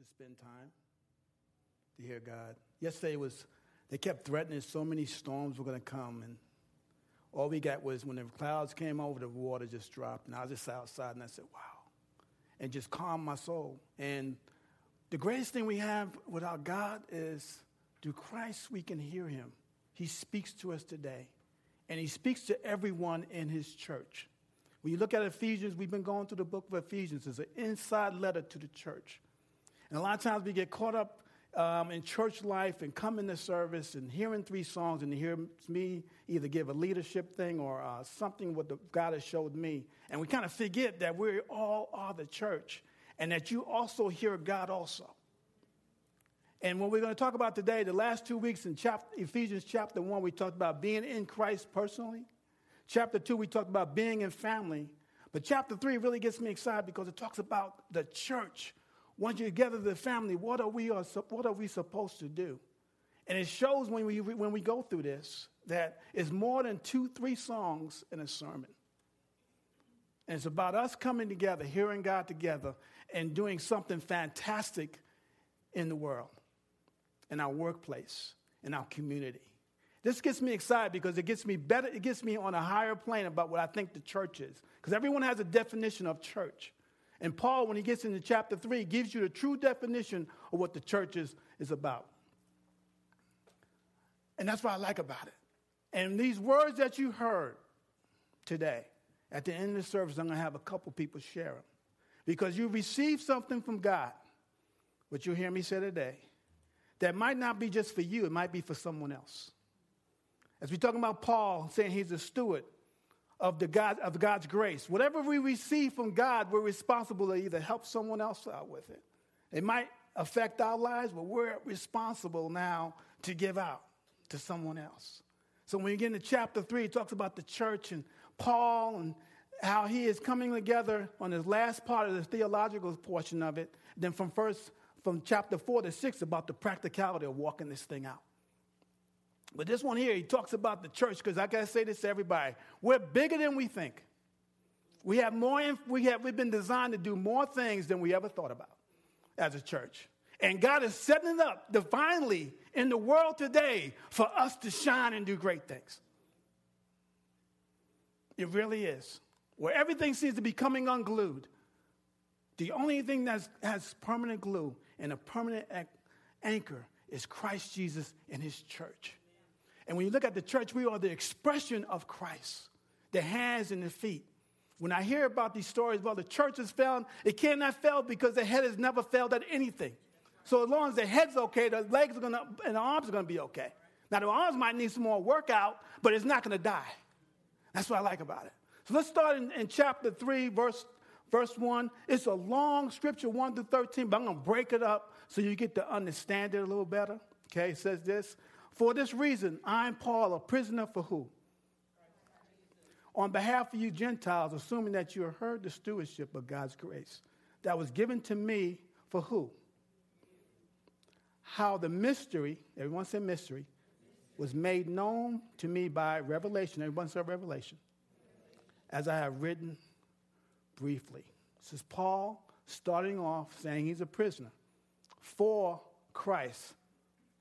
to spend time to hear God. Yesterday was, they kept threatening so many storms were going to come, and all we got was when the clouds came over, the water just dropped, and I was just outside, and I said, wow, and just calmed my soul. And the greatest thing we have without God is through Christ we can hear him. He speaks to us today, and he speaks to everyone in his church. When you look at Ephesians, we've been going through the book of Ephesians. It's an inside letter to the church. And a lot of times we get caught up um, in church life and come into service and hearing three songs and hear me either give a leadership thing or uh, something what the, God has showed me. And we kind of forget that we all are the church and that you also hear God also. And what we're going to talk about today, the last two weeks in chapter, Ephesians chapter 1, we talked about being in Christ personally. Chapter 2, we talked about being in family. But chapter 3 really gets me excited because it talks about the church once you gather the family, what are, we, are, what are we supposed to do? And it shows when we, when we go through this that it's more than two, three songs in a sermon. And it's about us coming together, hearing God together, and doing something fantastic in the world, in our workplace, in our community. This gets me excited because it gets me better, it gets me on a higher plane about what I think the church is. Because everyone has a definition of church. And Paul, when he gets into chapter 3, gives you the true definition of what the church is, is about. And that's what I like about it. And these words that you heard today, at the end of the service, I'm going to have a couple people share them. Because you received something from God, what you hear me say today, that might not be just for you, it might be for someone else. As we're talking about Paul saying he's a steward of, the God, of God's grace. Whatever we receive from God, we're responsible to either help someone else out with it. It might affect our lives, but we're responsible now to give out to someone else. So when you get into chapter 3, it talks about the church and Paul and how he is coming together on his last part of the theological portion of it. Then from first from chapter 4 to 6 about the practicality of walking this thing out. But this one here, he talks about the church because I got to say this to everybody. We're bigger than we think. We have more, we have, we've been designed to do more things than we ever thought about as a church. And God is setting it up divinely in the world today for us to shine and do great things. It really is. Where everything seems to be coming unglued, the only thing that has permanent glue and a permanent anchor is Christ Jesus and his church. And when you look at the church, we are the expression of Christ, the hands and the feet. When I hear about these stories about the church has failed, it cannot fail because the head has never failed at anything. So as long as the head's okay, the legs are gonna and the arms are gonna be okay. Now the arms might need some more workout, but it's not gonna die. That's what I like about it. So let's start in, in chapter 3, verse, verse 1. It's a long scripture, 1 to 13, but I'm gonna break it up so you get to understand it a little better. Okay, it says this for this reason, I'm Paul, a prisoner for who? On behalf of you Gentiles, assuming that you have heard the stewardship of God's grace that was given to me for who? How the mystery, everyone said mystery, was made known to me by revelation. Everyone said revelation. As I have written briefly. This is Paul starting off saying he's a prisoner for Christ.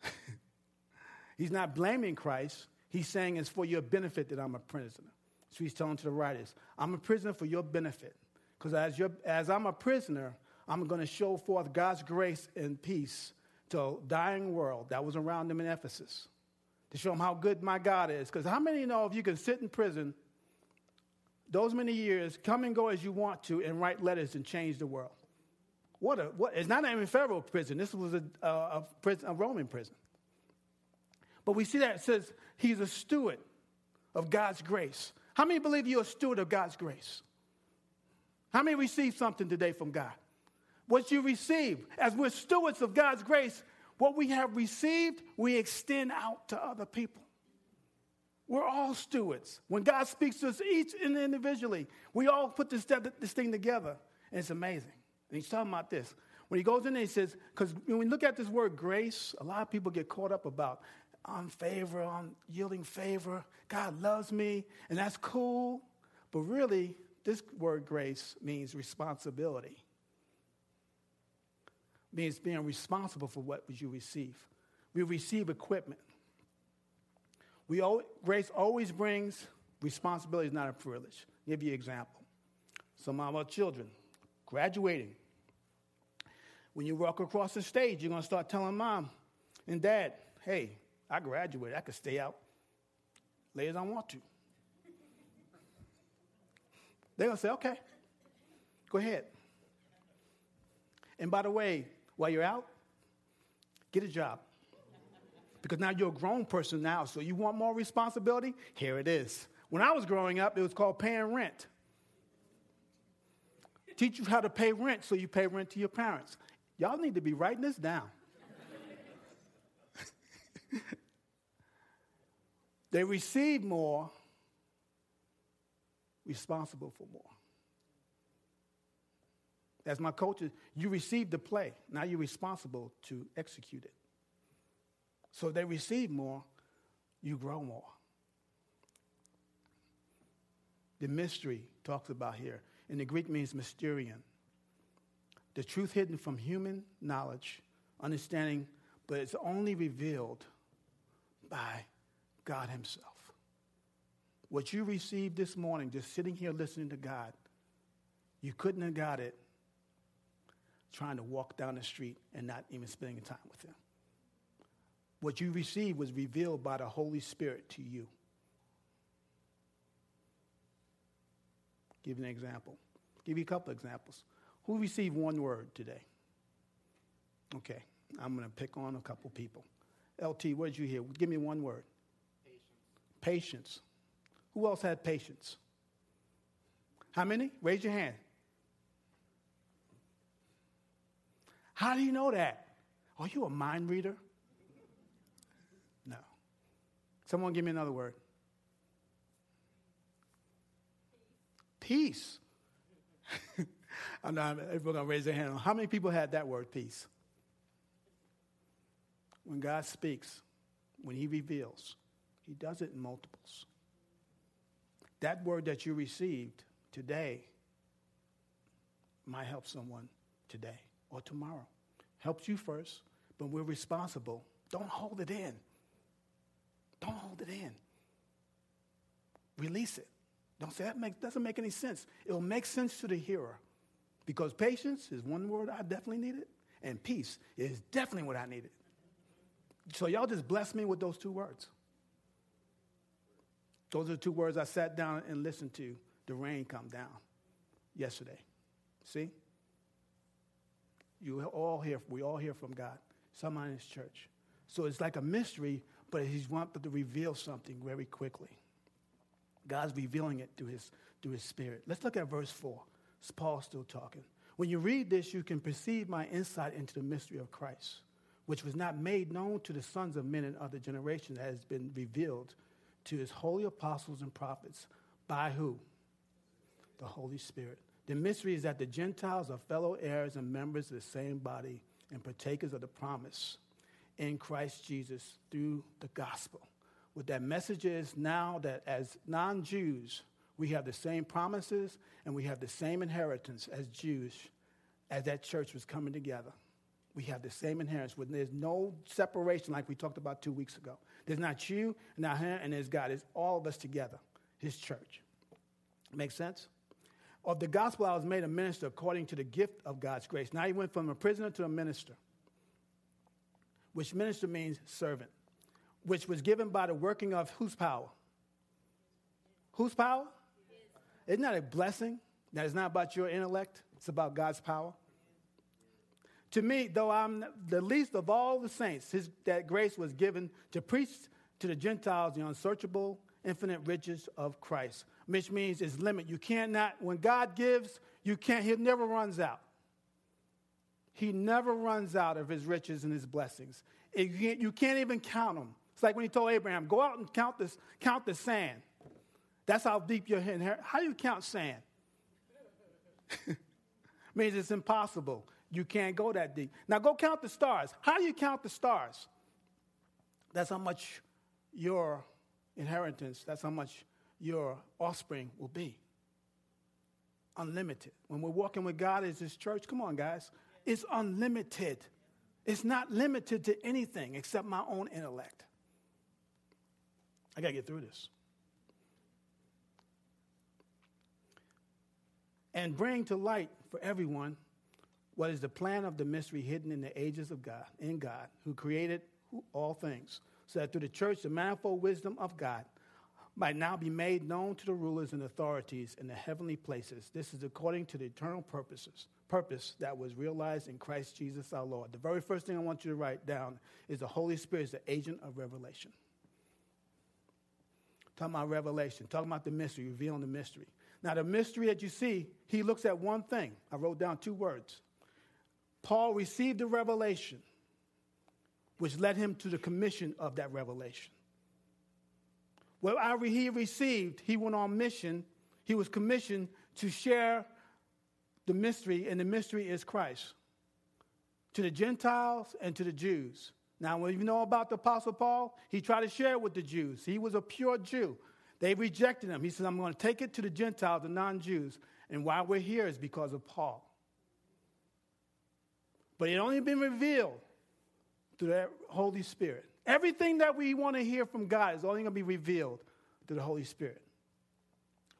He's not blaming Christ. He's saying it's for your benefit that I'm a prisoner. So he's telling to the writers, I'm a prisoner for your benefit. Because as, as I'm a prisoner, I'm going to show forth God's grace and peace to a dying world that was around them in Ephesus. To show them how good my God is. Because how many know if you can sit in prison those many years, come and go as you want to, and write letters and change the world? What a, what, it's not even federal prison. This was a, a, a, prison, a Roman prison. But we see that it says he's a steward of God's grace. How many believe you're a steward of God's grace? How many receive something today from God? What you receive, as we're stewards of God's grace, what we have received, we extend out to other people. We're all stewards. When God speaks to us each individually, we all put this, this thing together, and it's amazing. And he's talking about this. When he goes in there, he says, because when we look at this word grace, a lot of people get caught up about on favor, on yielding favor. God loves me, and that's cool. But really, this word grace means responsibility. It means being responsible for what you receive. We receive equipment. We always, grace always brings responsibility, not a privilege. I'll give you an example. Some of our children graduating. When you walk across the stage, you're going to start telling mom and dad, hey, I graduated. I could stay out late as I want to. They're going to say, okay, go ahead. And by the way, while you're out, get a job. Because now you're a grown person now, so you want more responsibility? Here it is. When I was growing up, it was called paying rent. Teach you how to pay rent so you pay rent to your parents. Y'all need to be writing this down. they receive more, responsible for more. As my coach, you receive the play. Now you're responsible to execute it. So they receive more, you grow more. The mystery talks about here. In the Greek means mysterion. The truth hidden from human knowledge, understanding, but it's only revealed by God Himself. What you received this morning, just sitting here listening to God, you couldn't have got it trying to walk down the street and not even spending time with Him. What you received was revealed by the Holy Spirit to you. Give you an example. Give you a couple examples. Who received one word today? Okay, I'm going to pick on a couple people. LT, what did you hear? Give me one word. Patience. Who else had patience? How many? Raise your hand. How do you know that? Are you a mind reader? No. Someone give me another word. Peace. I'm everyone's to raise their hand. How many people had that word, peace? When God speaks, when He reveals, He does it in multiples. That word that you received today might help someone today or tomorrow. Helps you first, but we're responsible. Don't hold it in. Don't hold it in. Release it. Don't say that make, doesn't make any sense. It'll make sense to the hearer. Because patience is one word I definitely needed, and peace is definitely what I needed. So y'all just bless me with those two words. Those are the two words I sat down and listened to the rain come down yesterday. See? You all hear, we all hear from God, someone in his church. So it's like a mystery, but he's wanting to reveal something very quickly. God's revealing it through his, through his spirit. Let's look at verse 4. It's Paul still talking. When you read this, you can perceive my insight into the mystery of Christ, which was not made known to the sons of men in other generations, that has been revealed to his holy apostles and prophets. By who? The Holy Spirit. The mystery is that the Gentiles are fellow heirs and members of the same body and partakers of the promise in Christ Jesus through the gospel. What that message is now that as non Jews, we have the same promises and we have the same inheritance as Jews as that church was coming together. We have the same inheritance. There's no separation like we talked about two weeks ago. There's not you, not him, and there's God. It's all of us together, his church. Make sense? Of the gospel, I was made a minister according to the gift of God's grace. Now he went from a prisoner to a minister, which minister means servant which was given by the working of whose power? Whose power? Isn't that a blessing? That is not about your intellect, it's about God's power. To me, though I'm the least of all the saints, his, that grace was given to preach to the Gentiles the unsearchable, infinite riches of Christ, which means it's limit. You cannot, when God gives, you can't, he never runs out. He never runs out of his riches and his blessings. You can't, you can't even count them. It's like when he told Abraham, go out and count, this, count the sand. That's how deep your inheritance. How do you count sand? means it's impossible. You can't go that deep. Now go count the stars. How do you count the stars? That's how much your inheritance, that's how much your offspring will be. Unlimited. When we're walking with God as His church, come on, guys. it's unlimited. It's not limited to anything except my own intellect. I got to get through this. And bring to light for everyone what is the plan of the mystery hidden in the ages of God, in God, who created all things, so that through the church the manifold wisdom of God might now be made known to the rulers and authorities in the heavenly places. This is according to the eternal purposes, purpose that was realized in Christ Jesus our Lord. The very first thing I want you to write down is the Holy Spirit is the agent of revelation. Talking about revelation, talking about the mystery, revealing the mystery. Now, the mystery that you see, he looks at one thing. I wrote down two words. Paul received the revelation, which led him to the commission of that revelation. Whatever he received, he went on mission. He was commissioned to share the mystery, and the mystery is Christ to the Gentiles and to the Jews. Now, when you know about the Apostle Paul, he tried to share it with the Jews. He was a pure Jew. They rejected him. He said, I'm going to take it to the Gentiles, the non Jews. And why we're here is because of Paul. But it only been revealed through the Holy Spirit. Everything that we want to hear from God is only going to be revealed through the Holy Spirit,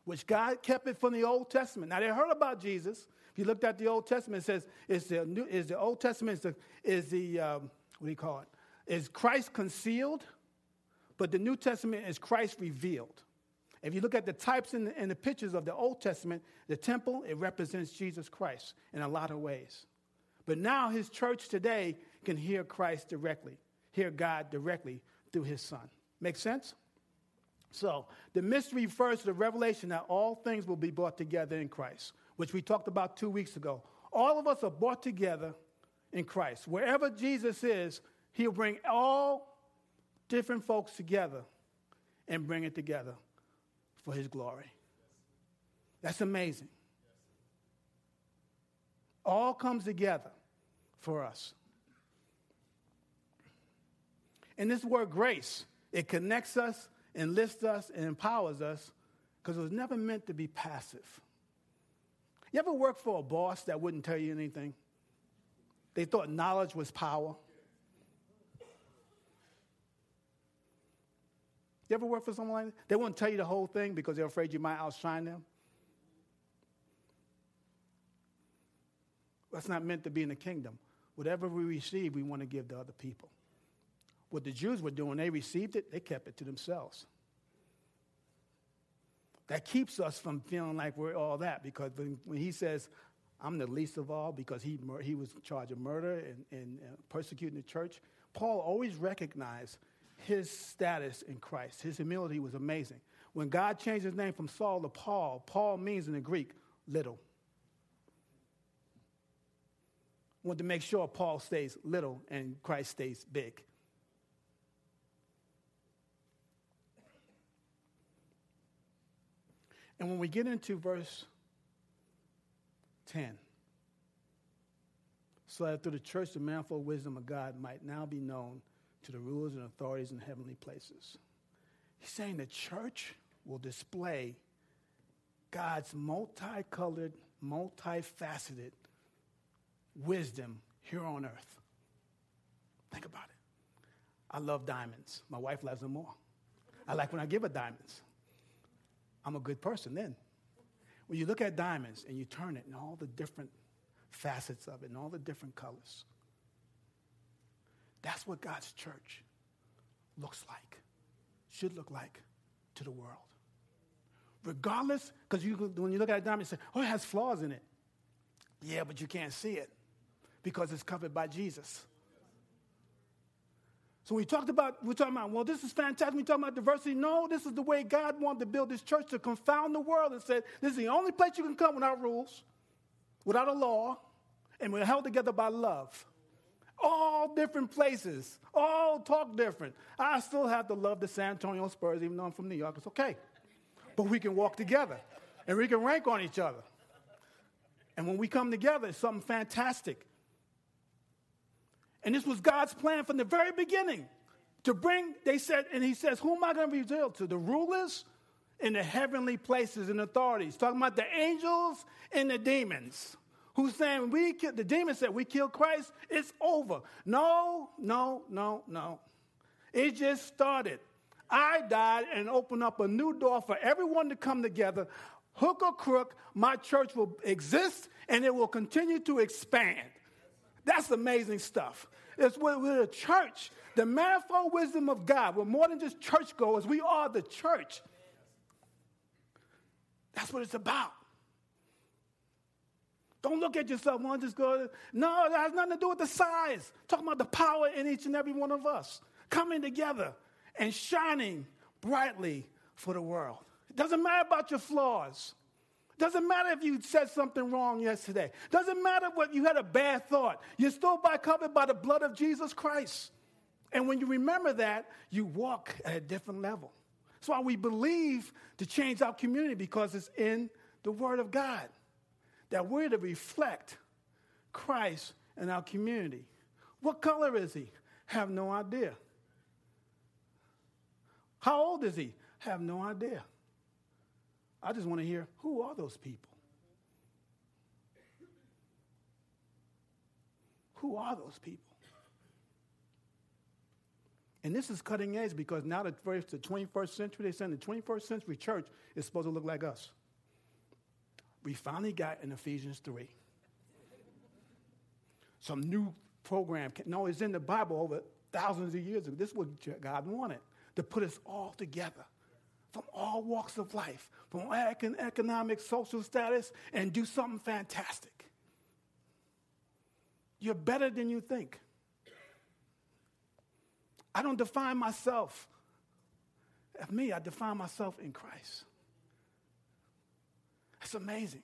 which God kept it from the Old Testament. Now, they heard about Jesus. If you looked at the Old Testament, it says, is the, New, is the Old Testament, is the, is the um, what do you call it? Is Christ concealed? But the New Testament is Christ revealed. If you look at the types and the, and the pictures of the Old Testament, the temple, it represents Jesus Christ in a lot of ways. But now his church today can hear Christ directly hear God directly through his son. Make sense? So, the mystery refers to the revelation that all things will be brought together in Christ, which we talked about two weeks ago. All of us are brought together in Christ. Wherever Jesus is, he'll bring all different folks together and bring it together for his glory. That's amazing. All comes together for us. And this word grace, it connects us enlists us and empowers us because it was never meant to be passive. You ever work for a boss that wouldn't tell you anything? They thought knowledge was power. You ever work for someone like that? They won't tell you the whole thing because they're afraid you might outshine them. That's not meant to be in the kingdom. Whatever we receive, we want to give to other people. What the Jews were doing, they received it, they kept it to themselves. That keeps us from feeling like we're all that because when he says, I'm the least of all because he, he was charged of murder and, and, and persecuting the church, Paul always recognized his status in Christ. His humility was amazing. When God changed his name from Saul to Paul, Paul means in the Greek little. Want to make sure Paul stays little and Christ stays big. And when we get into verse 10, so that through the church the manifold wisdom of God might now be known to the rulers and authorities in heavenly places. He's saying the church will display God's multicolored, multifaceted wisdom here on earth. Think about it. I love diamonds. My wife loves them more. I like when I give her diamonds. I'm a good person then. When you look at diamonds and you turn it and all the different facets of it and all the different colors, that's what God's church looks like, should look like to the world. Regardless, because you, when you look at a diamond, you say, oh, it has flaws in it. Yeah, but you can't see it because it's covered by Jesus. So we talked about, we're talking about, well, this is fantastic. We talking about diversity. No, this is the way God wanted to build this church to confound the world and said, this is the only place you can come without rules, without a law, and we're held together by love. All different places, all talk different. I still have to love the San Antonio Spurs, even though I'm from New York. It's okay. But we can walk together and we can rank on each other. And when we come together, it's something fantastic. And this was God's plan from the very beginning to bring, they said, and he says, Who am I going to reveal to? The rulers in the heavenly places and authorities. Talking about the angels and the demons. who's saying we kill, the demon said we killed Christ, it's over. No, no, no, no. It just started. I died and opened up a new door for everyone to come together. Hook or crook, my church will exist and it will continue to expand. That's amazing stuff. It's we're a church. The manifold wisdom of God. We're more than just churchgoers. We are the church. That's what it's about. Don't look at yourself and just go, no, that has nothing to do with the size. Talking about the power in each and every one of us coming together and shining brightly for the world. It doesn't matter about your flaws. Doesn't matter if you said something wrong yesterday. Doesn't matter what you had a bad thought. You're still by covered by the blood of Jesus Christ. And when you remember that, you walk at a different level. That's why we believe to change our community because it's in the Word of God that we're to reflect Christ in our community. What color is he? Have no idea. How old is he? Have no idea. I just want to hear who are those people? Who are those people? And this is cutting edge because now the, first, the 21st century, they said the 21st century church is supposed to look like us. We finally got in Ephesians 3. Some new program. No, it's in the Bible over thousands of years ago. This is what God wanted to put us all together from all walks of life, from economic, social status, and do something fantastic. You're better than you think. I don't define myself. Of me, I define myself in Christ. That's amazing.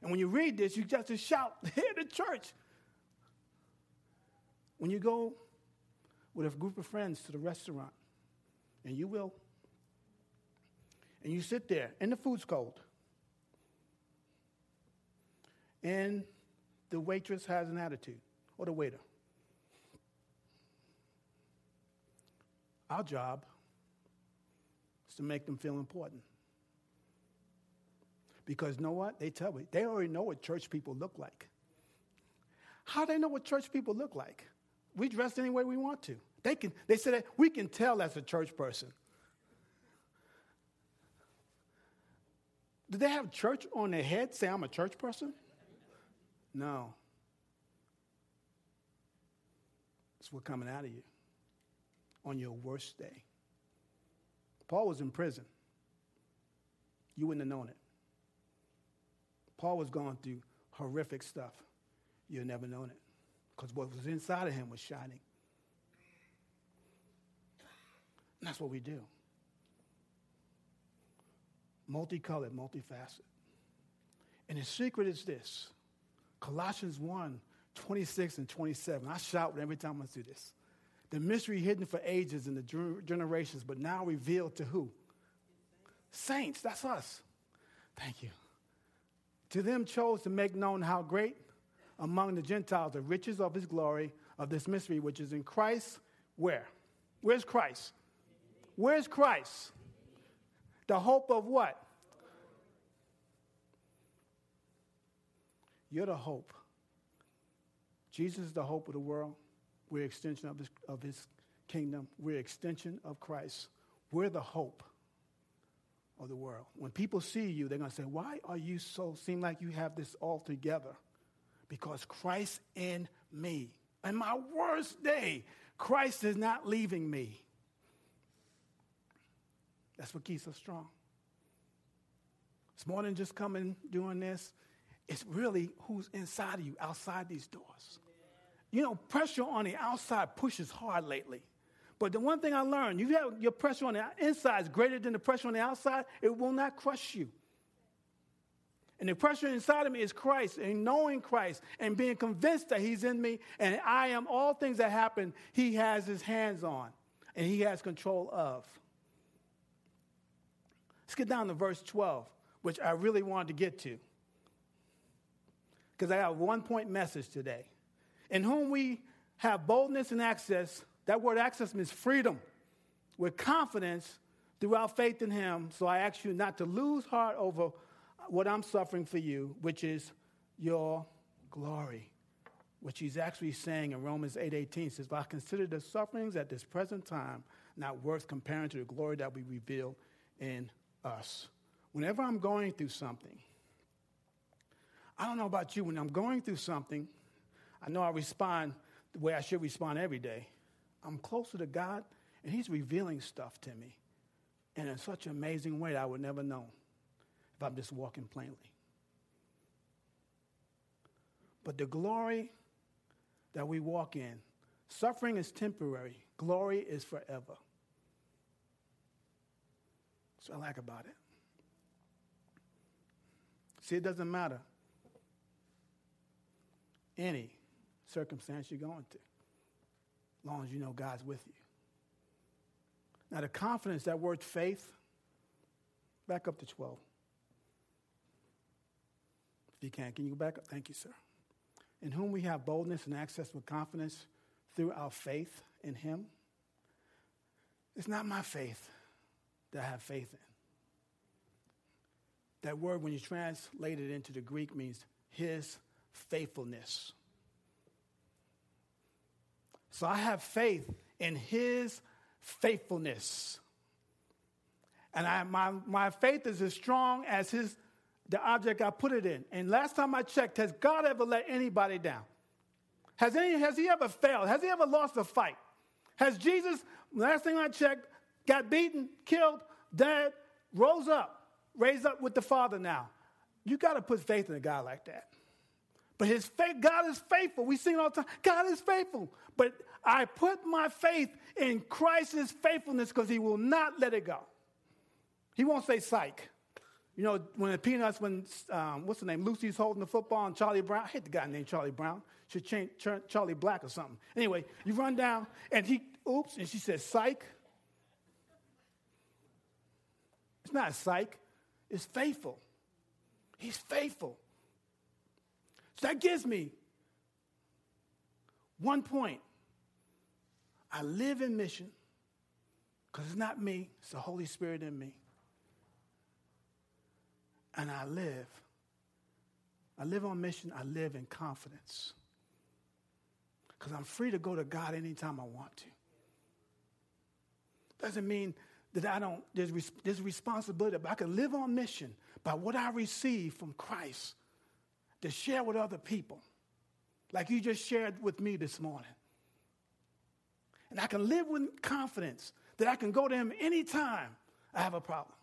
And when you read this, you just shout, here the church. When you go with a group of friends to the restaurant, and you will, and you sit there, and the food's cold, and the waitress has an attitude, or the waiter. Our job is to make them feel important. Because know what? They tell me, they already know what church people look like. How do they know what church people look like? We dress any way we want to. They can they that we can tell as a church person. Do they have church on their head say I'm a church person? No. It's what coming out of you on your worst day. Paul was in prison. You wouldn't have known it. Paul was going through horrific stuff. You'd never known it because what was inside of him was shining. And that's what we do. Multicolored, multifaceted. And the secret is this Colossians 1 26 and 27. I shout every time I see this. The mystery hidden for ages and the generations, but now revealed to who? Saints, that's us. Thank you to them chose to make known how great among the Gentiles the riches of his glory, of this mystery, which is in Christ. Where? Where's Christ? Where's Christ? The hope of what? You're the hope. Jesus is the hope of the world. We're extension of his, of his kingdom. We're extension of Christ. We're the hope of the world. When people see you, they're going to say, Why are you so, seem like you have this all together? Because Christ in me. In my worst day, Christ is not leaving me. That's what keeps us strong. It's more than just coming doing this. It's really who's inside of you, outside these doors. You know, pressure on the outside pushes hard lately. But the one thing I learned, you have your pressure on the inside is greater than the pressure on the outside, it will not crush you. And the pressure inside of me is Christ and knowing Christ and being convinced that He's in me and I am all things that happen, He has His hands on and He has control of. Let's get down to verse 12, which I really wanted to get to. Because I have one point message today. In whom we have boldness and access that word access means freedom with confidence through our faith in Him. So I ask you not to lose heart over what I'm suffering for you, which is your glory, which he's actually saying in Romans 8:18 says, "But I consider the sufferings at this present time not worth comparing to the glory that we reveal in us." Whenever I'm going through something, I don't know about you, when I'm going through something, I know I respond the way I should respond every day. I'm closer to God, and He's revealing stuff to me. And in such an amazing way that I would never know if I'm just walking plainly. But the glory that we walk in, suffering is temporary, glory is forever. That's what I like about it. See, it doesn't matter any circumstance you're going through, as long as you know God's with you. Now, the confidence, that word faith, back up to 12. If you can, can you go back up? Thank you, sir. In whom we have boldness and access with confidence through our faith in Him. It's not my faith that I have faith in. That word, when you translate it into the Greek, means His faithfulness. So I have faith in His faithfulness. And I, my, my faith is as strong as his, the object I put it in. And last time I checked, has God ever let anybody down? Has, any, has he ever failed? Has he ever lost a fight? Has Jesus, last thing I checked, got beaten, killed, dead, rose up, raised up with the Father now? You got to put faith in a guy like that. But his faith, God is faithful. We sing all the time, God is faithful. But I put my faith in Christ's faithfulness because he will not let it go. He won't say psych. You know, when the Peanuts, when, um, what's the name? Lucy's holding the football and Charlie Brown. I hate the guy named Charlie Brown. Should change Charlie Black or something. Anyway, you run down and he, oops, and she says, psych. It's not psych, it's faithful. He's faithful. So that gives me one point. I live in mission because it's not me, it's the Holy Spirit in me. And I live. I live on mission, I live in confidence. Because I'm free to go to God anytime I want to. Doesn't mean that I don't, there's, there's responsibility, but I can live on mission by what I receive from Christ to share with other people, like you just shared with me this morning. And I can live with confidence that I can go to Him anytime I have a problem.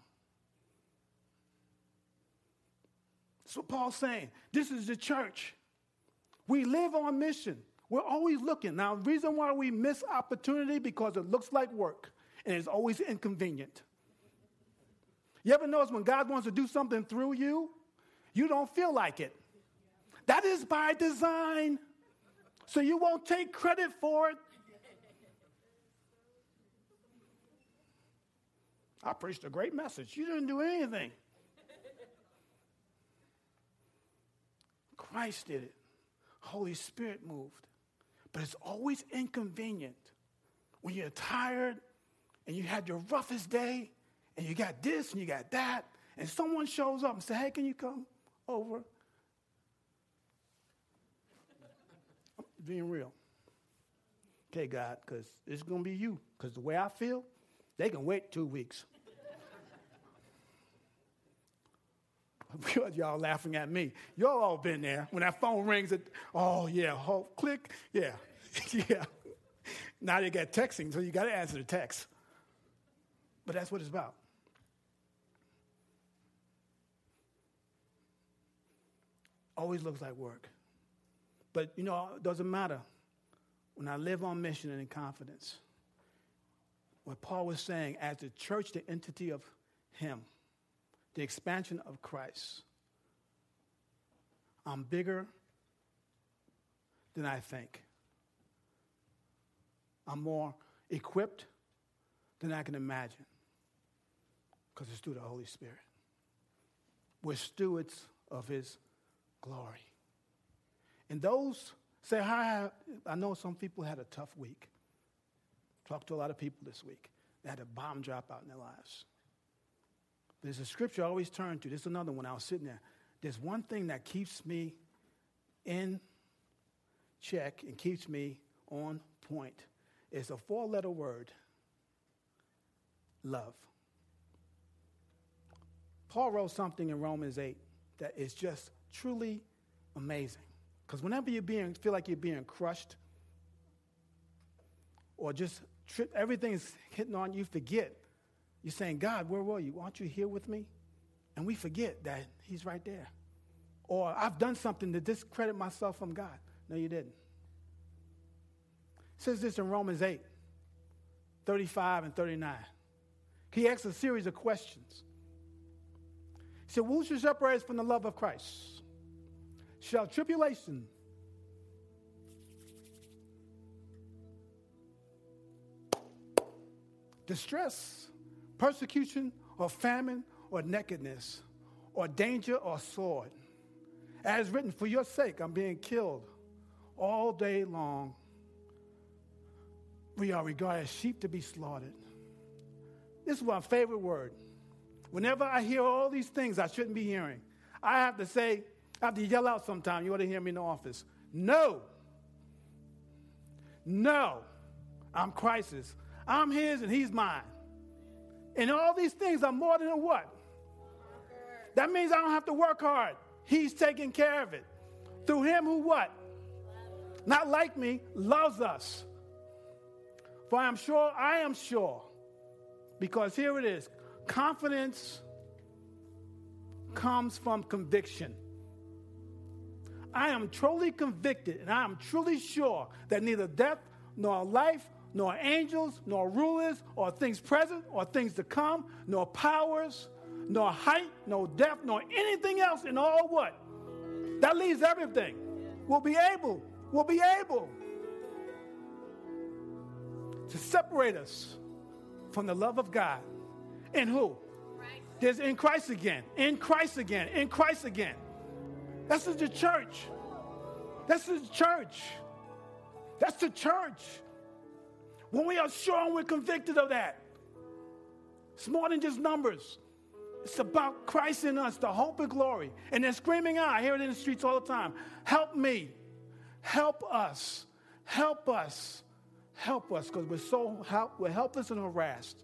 That's what Paul's saying. This is the church. We live on mission. We're always looking. Now, the reason why we miss opportunity because it looks like work and it's always inconvenient. You ever notice when God wants to do something through you, you don't feel like it. That is by design. So you won't take credit for it. I preached a great message. You didn't do anything. Christ did it. Holy Spirit moved. But it's always inconvenient when you're tired and you had your roughest day and you got this and you got that, and someone shows up and says, Hey, can you come over? being real. Okay, God, because it's going to be you. Because the way I feel, they can wait two weeks. y'all laughing at me. Y'all all been there. When that phone rings, it, oh, yeah, oh, click, yeah, yeah. Now they got texting, so you got to answer the text. But that's what it's about. Always looks like work. But you know, it doesn't matter. When I live on mission and in confidence, what Paul was saying, as the church, the entity of Him, the expansion of Christ, I'm bigger than I think. I'm more equipped than I can imagine because it's through the Holy Spirit. We're stewards of His glory. And those say, Hi, I know some people had a tough week. Talked to a lot of people this week. They had a bomb drop out in their lives. There's a scripture I always turn to. This is another one. I was sitting there. There's one thing that keeps me in check and keeps me on point It's a four letter word love. Paul wrote something in Romans 8 that is just truly amazing. Because whenever you being, feel like you're being crushed or just everything's hitting on you, forget. You're saying, God, where were you? Aren't you here with me? And we forget that He's right there. Or I've done something to discredit myself from God. No, you didn't. It says this in Romans 8 35 and 39. He asks a series of questions. Said, Who shall separate us from the love of Christ? Shall tribulation, distress, persecution, or famine, or nakedness, or danger, or sword? As written, for your sake, I'm being killed all day long. We are regarded as sheep to be slaughtered. This is my favorite word. Whenever I hear all these things I shouldn't be hearing, I have to say, I have to yell out sometime. You ought to hear me in the office. No. No. I'm Christ's. I'm his and he's mine. And all these things are more than what? That means I don't have to work hard. He's taking care of it. Through him who what? Not like me, loves us. For I am sure, I am sure, because here it is confidence comes from conviction. I am truly convicted and I am truly sure that neither death nor life nor angels nor rulers or things present or things to come nor powers nor height nor depth nor anything else in all what that leaves everything will be able will be able to separate us from the love of God in who there's in Christ again in Christ again in Christ again that's the church. That's the church. That's the church. When we are sure and we're convicted of that, it's more than just numbers. It's about Christ in us, the hope and glory. And they're screaming out. I hear it in the streets all the time. Help me. Help us. Help us. Help us because we're so help, we're helpless and harassed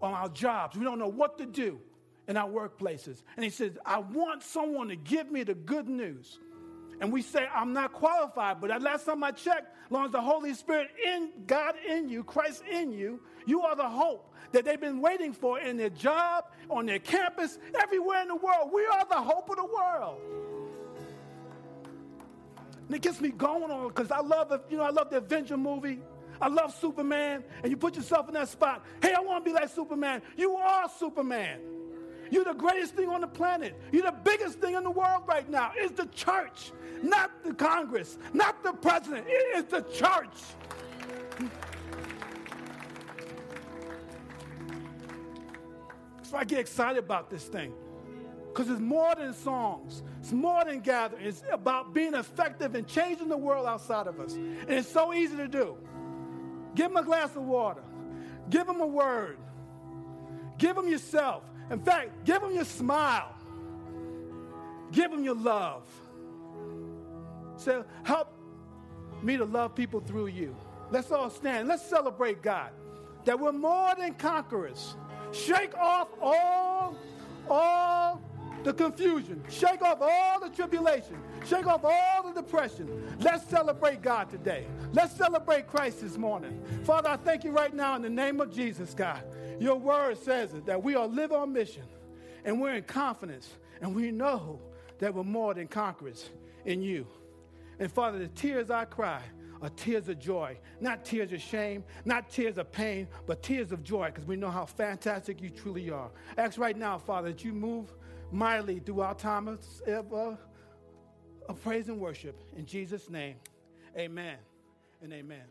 on our jobs. We don't know what to do in our workplaces. And he says, I want someone to give me the good news. And we say, I'm not qualified, but that last time I checked, as long as the Holy Spirit in God in you, Christ in you, you are the hope that they've been waiting for in their job, on their campus, everywhere in the world. We are the hope of the world. And it gets me going on because I love, you know, I love the Avenger movie. I love Superman. And you put yourself in that spot. Hey, I want to be like Superman. You are Superman. You're the greatest thing on the planet. You're the biggest thing in the world right now. It's the church, not the Congress, not the president. It is the church. So I get excited about this thing because it's more than songs. It's more than gathering. It's about being effective and changing the world outside of us. And it's so easy to do. Give them a glass of water. Give them a word. Give them yourself. In fact, give them your smile. Give them your love. Say, help me to love people through you. Let's all stand. Let's celebrate God. That we're more than conquerors. Shake off all, all the confusion. Shake off all the tribulation. Shake off all the depression. Let's celebrate God today. Let's celebrate Christ this morning. Father, I thank you right now in the name of Jesus, God. Your word says it, that we are live on mission and we're in confidence and we know that we're more than conquerors in you. And Father, the tears I cry are tears of joy, not tears of shame, not tears of pain, but tears of joy because we know how fantastic you truly are. ask right now, Father, that you move mightily through our time of, of, uh, of praise and worship. In Jesus' name, amen and amen.